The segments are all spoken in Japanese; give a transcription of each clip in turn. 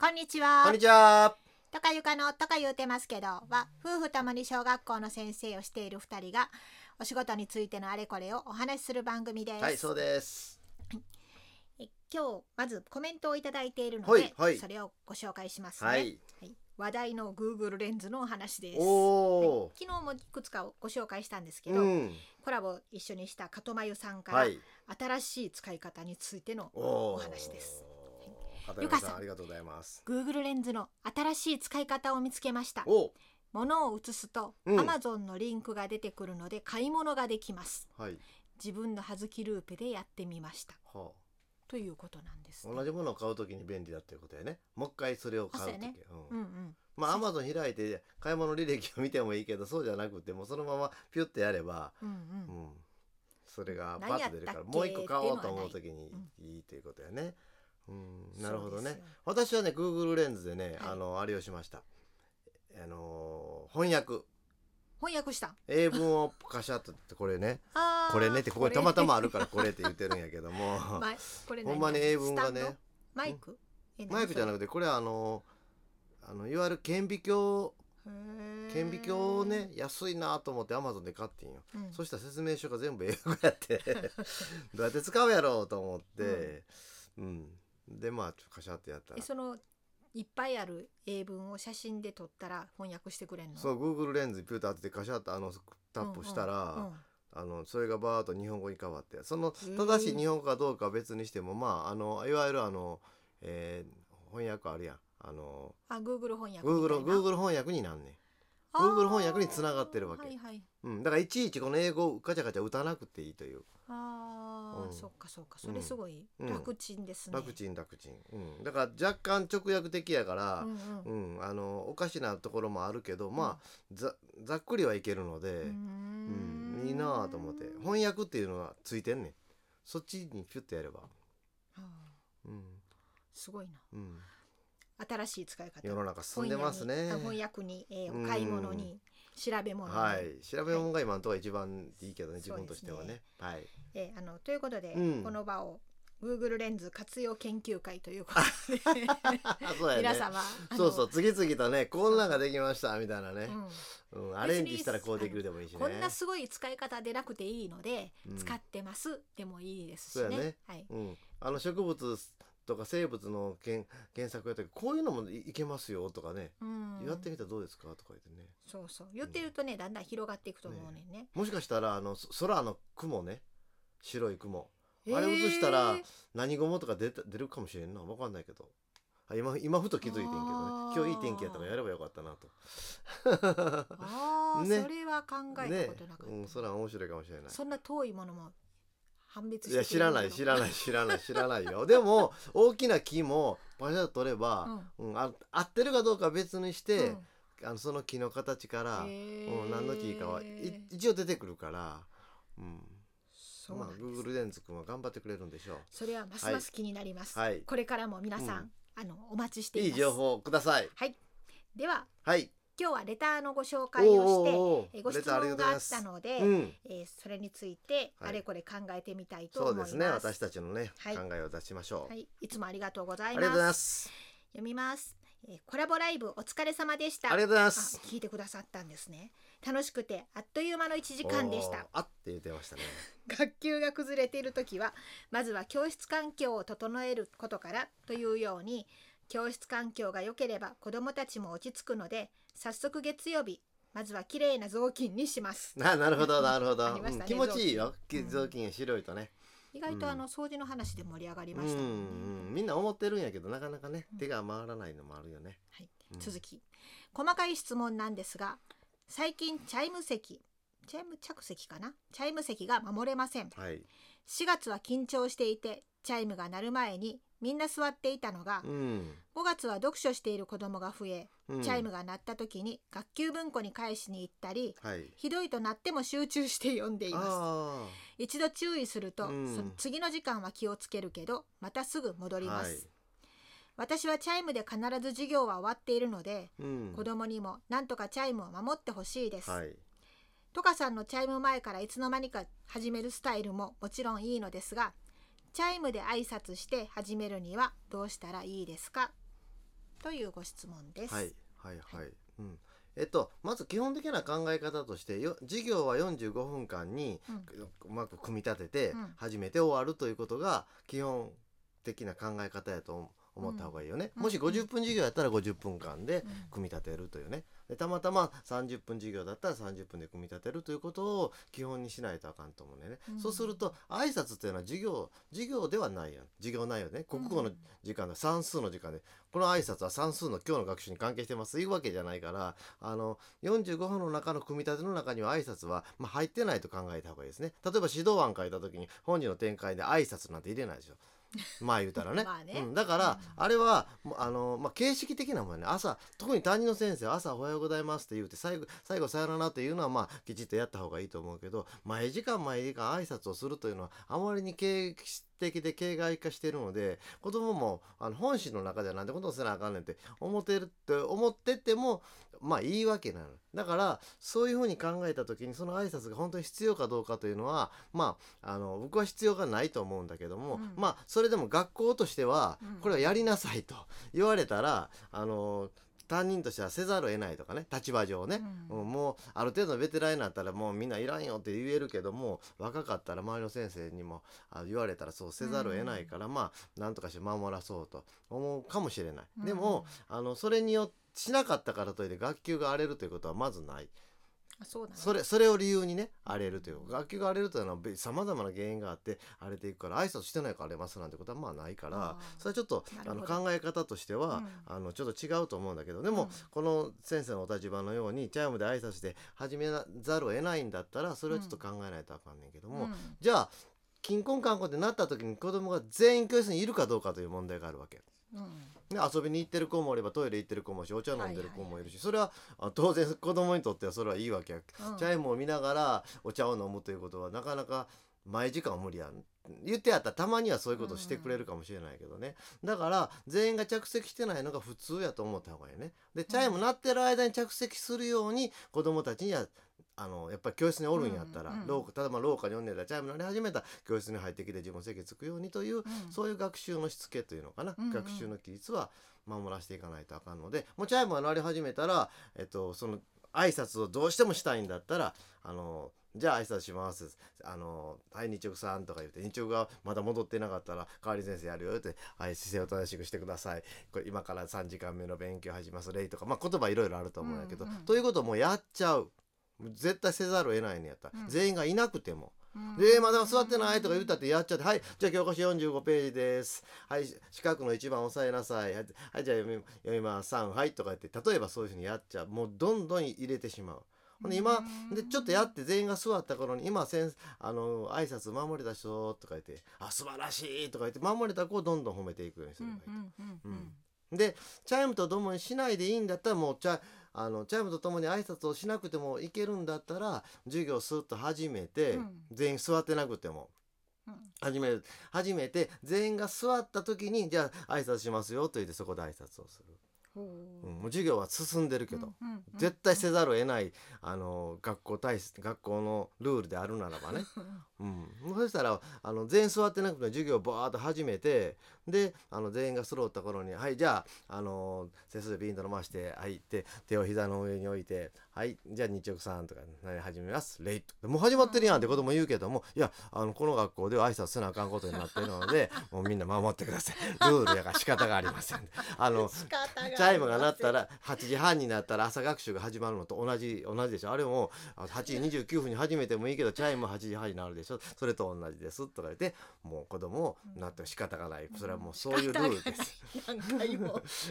こんにちはこんにちは。とかゆかのとか言うてますけどは夫婦ともに小学校の先生をしている二人がお仕事についてのあれこれをお話しする番組です、はい、そうです。え今日まずコメントをいただいているので、はいはいそれをご紹介しますね、はい。はい話題の Google レンズのお話ですおお昨日もいくつかご紹介したんですけー。ど、うん。コラボ一緒にした加藤真由さんから、はい。新しい使い方についてのおお話です。片ゆかさんありがとうございます。Google レンズの新しい使い方を見つけましたお物を写すと、うん Amazon のリンクが出てくるので買い物ができますはい。自分の葉月ルーペでやってみましたはということなんです、あ。同じものを買うときに便利だっていうことやね。もう一回それを買うとき。あそうやねう。うんんうんまあアマゾン開いて買い物履歴を見てもいいけど、そうじゃなくてもうそのままピュってやれば、うんううんん。それが何やったっけパッと出るから、もう一個買おうと思うときにうんいいということやね。うん。なるほどね。私はね Google レンズでね、はい。あのあれをしました。あの翻訳。翻訳した。英文をカシャッとってこれね。あーこれねってここにたまたまあるからこれって言ってるんやけども。まこれ何？ほんまに英文がスタンド？ねマイク？マイクじゃなくてこれはあのあのいわゆる顕微鏡。顕微鏡をね安いなと思って Amazon で買ってんよ、うん。そしたら説明書が全部英語やって。どうやって使うやろうと思って。うん、でまあちょっとカシャってやったら。えそのいっぱいある英文を写真で撮ったら翻訳してくれんの？そう Google レンズにピューと当ててカシャッとあのタップしたら、うんうんあのそれがバーッと日本語に変わって。そのー。正しい日本語かどうかは別にしてもまああのいわゆるあの、えー翻訳あるやん。あのあ Google 翻訳 Google, な？Google 翻訳になんねん、Google 翻訳に繋がってるわけ。はいはい。うん、だからいちいちこの英語をガチャガチャ打たなくていいというああ、うん。そっかそっか。それすごいうん。楽ちんですね、楽ちん楽ちん、うん、だから若干直訳的やからう、んあのおかしなところもあるけど、まあざざっくりはいけるので、うん。ん。いいなあと思って。翻訳っていうのはついてんねん。そっちにピュッとやれば、うん。すごいな。うん、新しい使い方。世の中進んでますね。翻訳にえーうんお買い物に調べ物。に、はい。調べ物が今のところが一番いいけどね、自分としてはそうでね。はい。えーあのということで、うん。この場を Google レンズ活用研究会ということで。そうやね。皆様そうそう次々とねこんなんができましたみたいなね。うん。うん、アレンジしたらこうできるでもいいしね。こんなすごい使い方でなくていいので、うん。使ってますでもいいですしね。そうやね。はい、うん、あの植物とか生物の検検索やったらこういうのもいいけますよとかね、うん。やってみたらどうですかとか言ってね。そうそう。言ってるとねだんだん広がっていくと思うねんね。もしかしたらあのそ空の雲ね。白い雲。あれ映したらえー何雲とか出た出るかもしれんな。分かんないけど。あ今今ふと気づいてんけどね。今日いい天気やったからやればよかったなと。ああ、ね。それは考えねたことなかった、うん、それは面白いかもしれない。そんな遠いものも判別していや知らない知らない知らない知らないよ。でも大きな木もパシャッと取れば、うん。あ合ってるかどうかは別にして、あのその木の形から、うん、何の木かはい一応出てくるから、うん、まあそうなんです、Google レンズ君は頑張ってくれるんでしょそれはますます気になります、はい。これからも皆さん、うん。あのお待ちしてういます。いい情報ください。はい。では。はい今日はレターのご紹介をしてご質問があったので、うん、えーそれについてはい。あれこれ考えてみたいとそ思います。うですね。私たちのね、はい考えを出しましょう、はい、いつもありがとうございありがとうございま。ます。す読みます、えーコラボライブお疲れ様でした。ありがとうございまあす聞いてくださったんですね。楽しくてあっという間の1時間でした。あって言ってましたね。学級が崩れている時はまずは教室環境を整えることからというように教室環境が良ければ子どもたちも落ち着くので早速月曜日。まずは綺麗な雑巾にします。ななるほどなるほど、ねうん気持ちいいよ。雑巾。雑巾が白いとね、意外とあの掃除の話で盛り上がりうんました。ね、うんみんな思ってるんやけどなかなかね手が回らないのもあるよね、はい。うん。続き。細かい質問なんですが最近チャイム席チャイム着席かな？チャイム席が守れません。はい。4月は緊張していてチャイムが鳴る前にみんな座っていたのがうん、5月は読書している子供が増え、うん、チャイムが鳴った時に学級文庫に返しに行ったりはい。ひどいと鳴っても集中して読んでいます。あ一度注意すると、うん。その次の時間は気をつけるけどまたすぐ戻あります、はい。私はチャイムで必ず授業は終わっているので、うん。子供にもなんとかチャイムを守ってほしいです、はい。トカさんのチャイム前からいつの間にか始めるスタイルももちろんいいのですがチャイムで挨拶して始めるにはどうしたらいいですか？というご質問です。はいはいはい、うん。えっと、まず基本的な考え方としてよ授業は45分間にうまく組み立ててうん。初めて終わるということが基本的な考え方やと思った方がいいよね、うんもし50分授業やったら50分間でうん。組み立てるというね。でたまたま30分授業だったら30分で組み立てるということを基本にしないとあかんと思うんだよね、うん。そうすると挨拶っていうのは授業授業ではないやん。授業内容ね。国語の時間で算数の時間で。この挨拶は算数の今日の学習に関係してます。いうわけじゃないからあの45分の中の組み立ての中には挨拶は、まあ、入ってないと考えた方がいいですね。例えば指導案書いた時に本日の展開で挨拶なんて入れないでしょまあ言うたらね。まあね。うん、だから、うん。あれはあの、まあ、形式的なもんね。朝特に担任の先生は朝おはようございますって言うて最後最後さよならっていうのはまあきちっとやった方がいいと思うけど毎時間毎時間挨拶をするというのはあまりに形式的で形骸化しているので子供もあの本心の中ではなんでことをせなあかんねんって思ってるって思っててもまあいいわけなの。だからそういうふうに考えた時にその挨拶が本当に必要かどうかというのはまああの僕は必要がないと思うんだけども、うん。まあそれでも学校としてはうん。これはやりなさいと言われたらあの担任としてはせざるを得ないとかね立場上ね、うんうんもうある程度のベテランになったらもうみんないらんよって言えるけども若かったら周りの先生にもあ言われたらそうせざるを得ないから、まあなんとかして守らそうと思うかもしれない。うんでもあのそれによってしなかったからといって学級が荒れるということはまずない。あそうなのそれそれを理由にね荒れるという。学級が荒れるというのはさまざまな原因があって荒れていくから挨拶してないから荒れますなんてことはまあないからそれはちょっとあの考え方としては、うん。あのちょっと違うと思うんだけどでも、うん。この先生のお立場のようにチャイムで挨拶して始めざるを得ないんだったらそれはちょっと考えないとあかんねんけども、うん。じゃあ金婚観光ってなった時に子供が全員教室にいるかどうかという問題があるわけ。うん。で遊びに行ってる子もおればトイレ行ってる子もしお茶飲んでる子もいるし、それはあ当然子供にとってはそれはいいわけや、うん。チャイムを見ながらお茶を飲むということはなかなか毎時間は無理やん。言ってやったらたまにはそういうことしてくれるかもしれないけどね、だから全員が着席してないのが普通やと思った方がいいね。でチャイム鳴ってる間に着席するように子供たちにはあのやっぱり教室におるんやったら、うんうん廊下例えば廊下におんねんやったらチャイム鳴り始めたら教室に入ってきて自分の席つくようにという、うんそういう学習のしつけというのかな、うんうん学習の規律は守らせていかないとあかんのでもうチャイムが鳴り始めたら、えっと、その挨拶をどうしてもしたいんだったらあのじゃあ挨拶します。あの、はい、日直さんとか言って、日直がまだ戻ってなかったら、代わり先生やるよって、はい、姿勢を正しくしてください。これ今から3時間目の勉強始めます。礼とか、まあ言葉いろいろあると思うんだけど、うんうんということをもうやっちゃう。絶対せざるを得ないんやったら、うん全員がいなくても。うんで、まだ座ってないとか言ったってやっちゃって、はい、じゃあ教科書45ページです。はい、四角の一番押さえなさい。はい、はいじゃあ読み読みます。3、はいとか言って、例えばそういうふうにやっちゃう。もうどんどん入れてしまう。ほんで今でちょっとやって全員が座った頃に今先あの挨拶守れた人とか言って「あ素晴らしい」とか言って守れた子をどんどん褒めていくようにすうんればいい。うんうんうんでチャイムとともにしないでいいんだったらもうチャあのチャイムとともに挨拶をしなくてもいけるんだったら授業をスッと始めて、うん。全員座ってなくても。うん。始める始めて全員が座った時にじゃあ挨拶しますよと言ってそこで挨拶をする、ほう。ん、もう授業は進んでるけど、うんうん絶対せざるを得ないあの学校体質学校のルールであるならばね、うん、そしたらあの全員座ってなくても授業をバーッと始めてであの全員が揃った頃に「はいじゃあ、あの背筋ピンと伸ばしてはいって手を膝の上に置いてはいじゃあ日直さん」とか「何始めます」「レイト」もう始まってるやんって子供言うけどもいやあのこの学校では挨拶せなあかんことになってるので もうみんな守ってください。ルールやから仕方がありません。あのチャイムが鳴ったら8時半になったら朝学習が始まるのと同じ同じでしょ。あれもあ8時29分に始めてもいいけどチャイム8時半になるでしょそれと同じですとか言ってもう子供をなっても仕方がない。それはもうそういうルールです。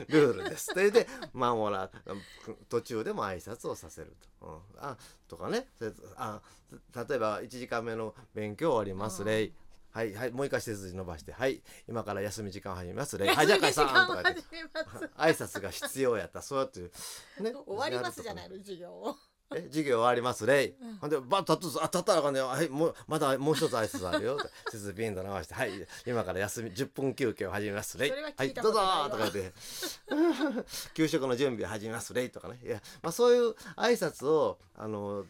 ルールです。それで守ら途中でも挨拶をさせると。うん、あとかね。それあ例えば1時間目の勉強終わります。うん礼はいはいもう一回背筋伸ばして。はい今から休み時間始めます。礼はいじゃあ解散とか言って。休み時間始め 挨拶が必要やった。らそうやってね 終わりますじゃないの授業をえ授業終わります？礼、うん。ほんでバッと立つあ立ったらあかんねはいもうまだもう一つ挨拶あるよ。背筋ピンと伸ばしてはい今から休み10分休憩を始めます。礼それははいどうぞことか言って。給食の準備を始めます。礼とかね。いや、まあ、そういう挨拶をあの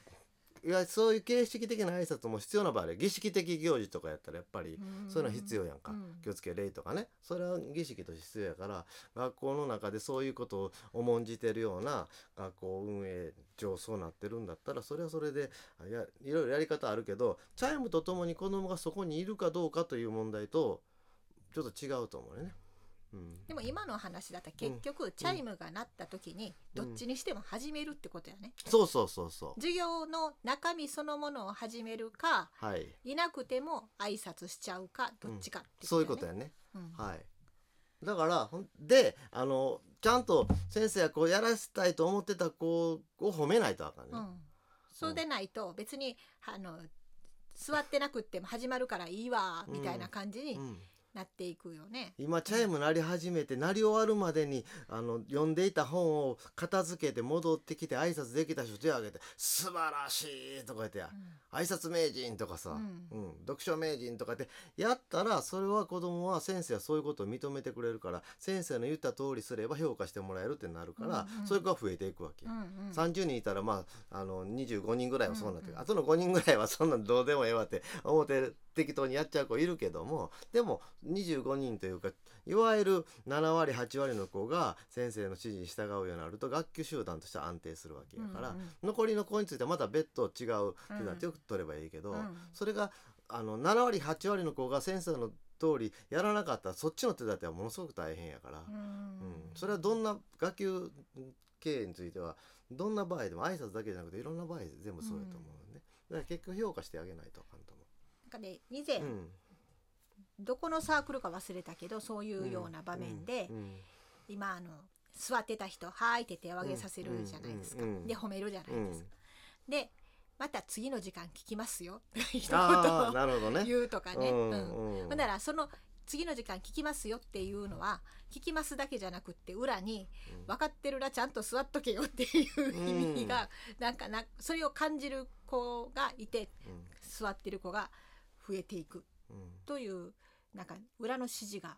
いやそういう形式的な挨拶も必要な場合儀式的行事とかやったらやっぱりそういうのは必要やんか、気をつけ礼とかね。それは儀式として必要やから学校の中でそういうことを重んじてるような学校運営上そうなってるんだったらそれはそれでやいろいろやり方あるけどチャイムとともに子供がそこにいるかどうかという問題とちょっと違うと思うね。でも今の話だったら結局チャイムが鳴った時にどっちにしても始めるってことやね、うん、そうそうそうそう。授業の中身そのものを始めるか、はい、いなくても挨拶しちゃうかどっちか、ね。うん、そういうことやね、うん、はい。だからであのちゃんと先生はこうやらせたいと思ってた子を褒めないとあかんね、うん、そうでないと別にあの座ってなくっても始まるからいいわみたいな感じになっていくよね。今チャイム鳴り始めて鳴り終わるまでにあの読んでいた本を片付けて戻ってきて挨拶できた人手を挙げて「素晴らしい!」とか言って、うん、挨拶名人とかさ、うん、うん、読書名人とかってやったらそれは子供は先生はそういうことを認めてくれるから先生の言った通りすれば評価してもらえるってなるから、うんうん、それが増えていくわけ、うんうん、30人いたらまああの25人ぐらいはそうなってる、うんうん、あとの5人ぐらいはそんなんどうでもええわって思って適当にやっちゃう子いるけどもでも25人というかいわゆる7割8割の子が先生の指示に従うようになると学級集団として安定するわけやから、うんうん、残りの子についてはまた別途違う手立てを取ればいいけど、うん、それがあの7割8割の子が先生の通りやらなかったらそっちの手立てはものすごく大変やから、うん、うん、それはどんな学級経営についてはどんな場合でも挨拶だけじゃなくていろんな場合全部そうやと思うね、だから結局評価してあげないとあかかね以前、うん。どこのサークルか忘れたけどそういうような場面で、今あの座ってた人「はい」って手を挙げさせるじゃないですか、で褒めるじゃないですか。でまた次の時間聞きますよ。一言言うとかね。ほんならその次の時間聞きますよっていうのは聞きますだけじゃなくって裏に分かってるらちゃんと座っとけよっていう意味が、なんかなそれを感じる子がいて、座ってる子が増えていくというなんか裏の指示が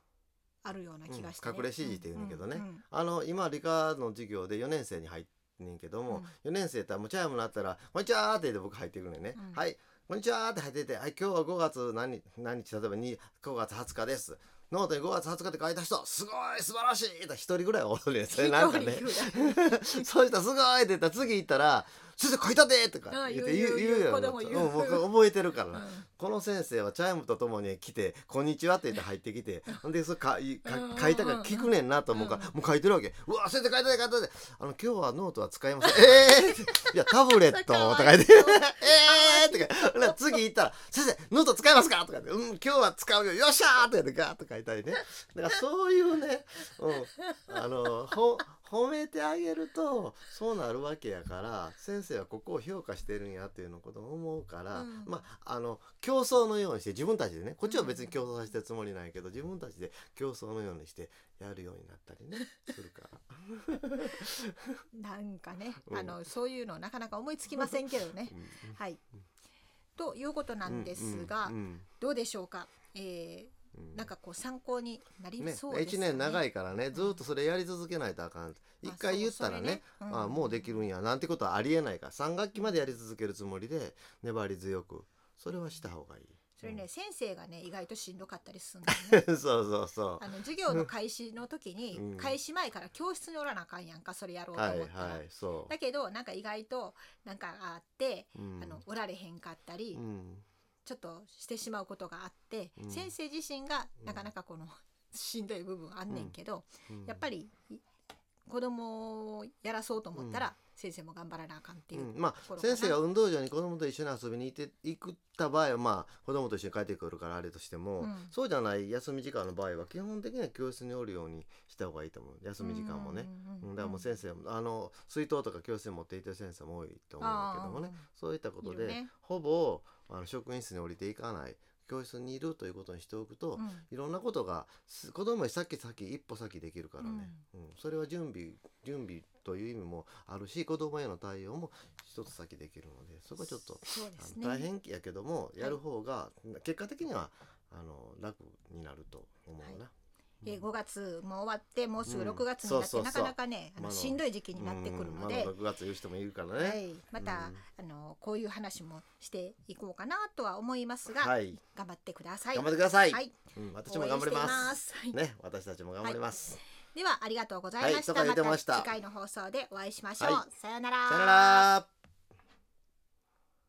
あるような気がして、ね、隠れ指示って言うんだけどね、うんうん。うん、あの今理科の授業で4年生に入ってんけども、うん、4年生ってもうチャイムなったら「こんにちは」って言って僕入ってくるね、うん、はい。こんにちはって入ってて、はい、今日は5月何何日、例えば5月20日です。ノートに5月20日って書いた人、すごい素晴らしいって一人ぐらいおるね。それなんかね。そうしたらすごいって言ったら次行ったら、先生書いたでとか言って言う言うよ、ね、うん、僕覚えてるから。な、うん、この先生はチャイムとともに来て「こんにちは」って言って入ってきてでそかか書いたから聞くねんなと思うから、もう書いてるわけ「うわ先生書いたで書いたで。あの今日はノートは使いません」えー、いやタブレット」とか 言 って「えー」とか次行ったら「先生ノート使いますか?」とかって「うん今日は使うよ。よっしゃー」とかってガーッと書いたりね。だからそういうね、うん、あのほ褒めてあげるとそうなるわけやから先生はここを評価してるんやっていうのことを思うから、うん、まああの競争のようにして自分たちでねこっちは別に競争させてるつもりないけど自分たちで競争のようにしてやるようになったりねするから。なんかね、あのそういうのなかなか思いつきませんけどね。はい、ということなんですが、どうでしょうか？えーなんかこう参考になりそうですね。ね1年長いからねずっとそれやり続けないとあかん。一回言ったらねあもうできるんやなんてことはありえないから3学期までやり続けるつもりで粘り強くそれはした方がいい。それね、うん、先生がね意外としんどかったりするんだよね。そうそうそう。あの授業の開始の時に、うん、開始前から教室におらなあかんやんかそれやろうと思ったら、はいはい、だけどなんか意外となんかあって、うん、あのおられへんかったり、ちょっとしてしまうことがあって、うん、先生自身がなかなかこの、しんどい部分あんねんけど、やっぱり子供をやらそうと思ったら、先生も頑張らなあかんっていう、まあ先生が運動場に子供と一緒に遊びに行って行った場合はまあ子供と一緒に帰ってくるからあれとしても、うん、そうじゃない休み時間の場合は基本的には教室におるようにした方がいいと思う。休み時間もね、うん、だからもう先生あの水筒とか教室に持っていってる先生も多いと思うんだけどもね。そういったことで、ね、ほぼあの職員室に降りていかない。教室にいるということにしておくと、うん、いろんなことが子供より先先一歩先できるからね、うん、うん、それは準備準備という意味もあるし子供への対応も一つ先できるのでそこはちょっと、ね、大変やけどもやる方が、はい、結果的にはあの楽になると思うな。えー、5月も終わってもうすぐ6月になって、なかなかねあのしんどい時期になってくるので、ま、6月いう人もいるからね、はい、また、あのこういう話もしていこうかなとは思いますが、はい、頑張ってください。頑張ってください、はい。うん、私も頑張ります。ね。私たちも頑張ります、ではありがとうございました、また。次回の放送でお会いしましょう、さようなら。さよなら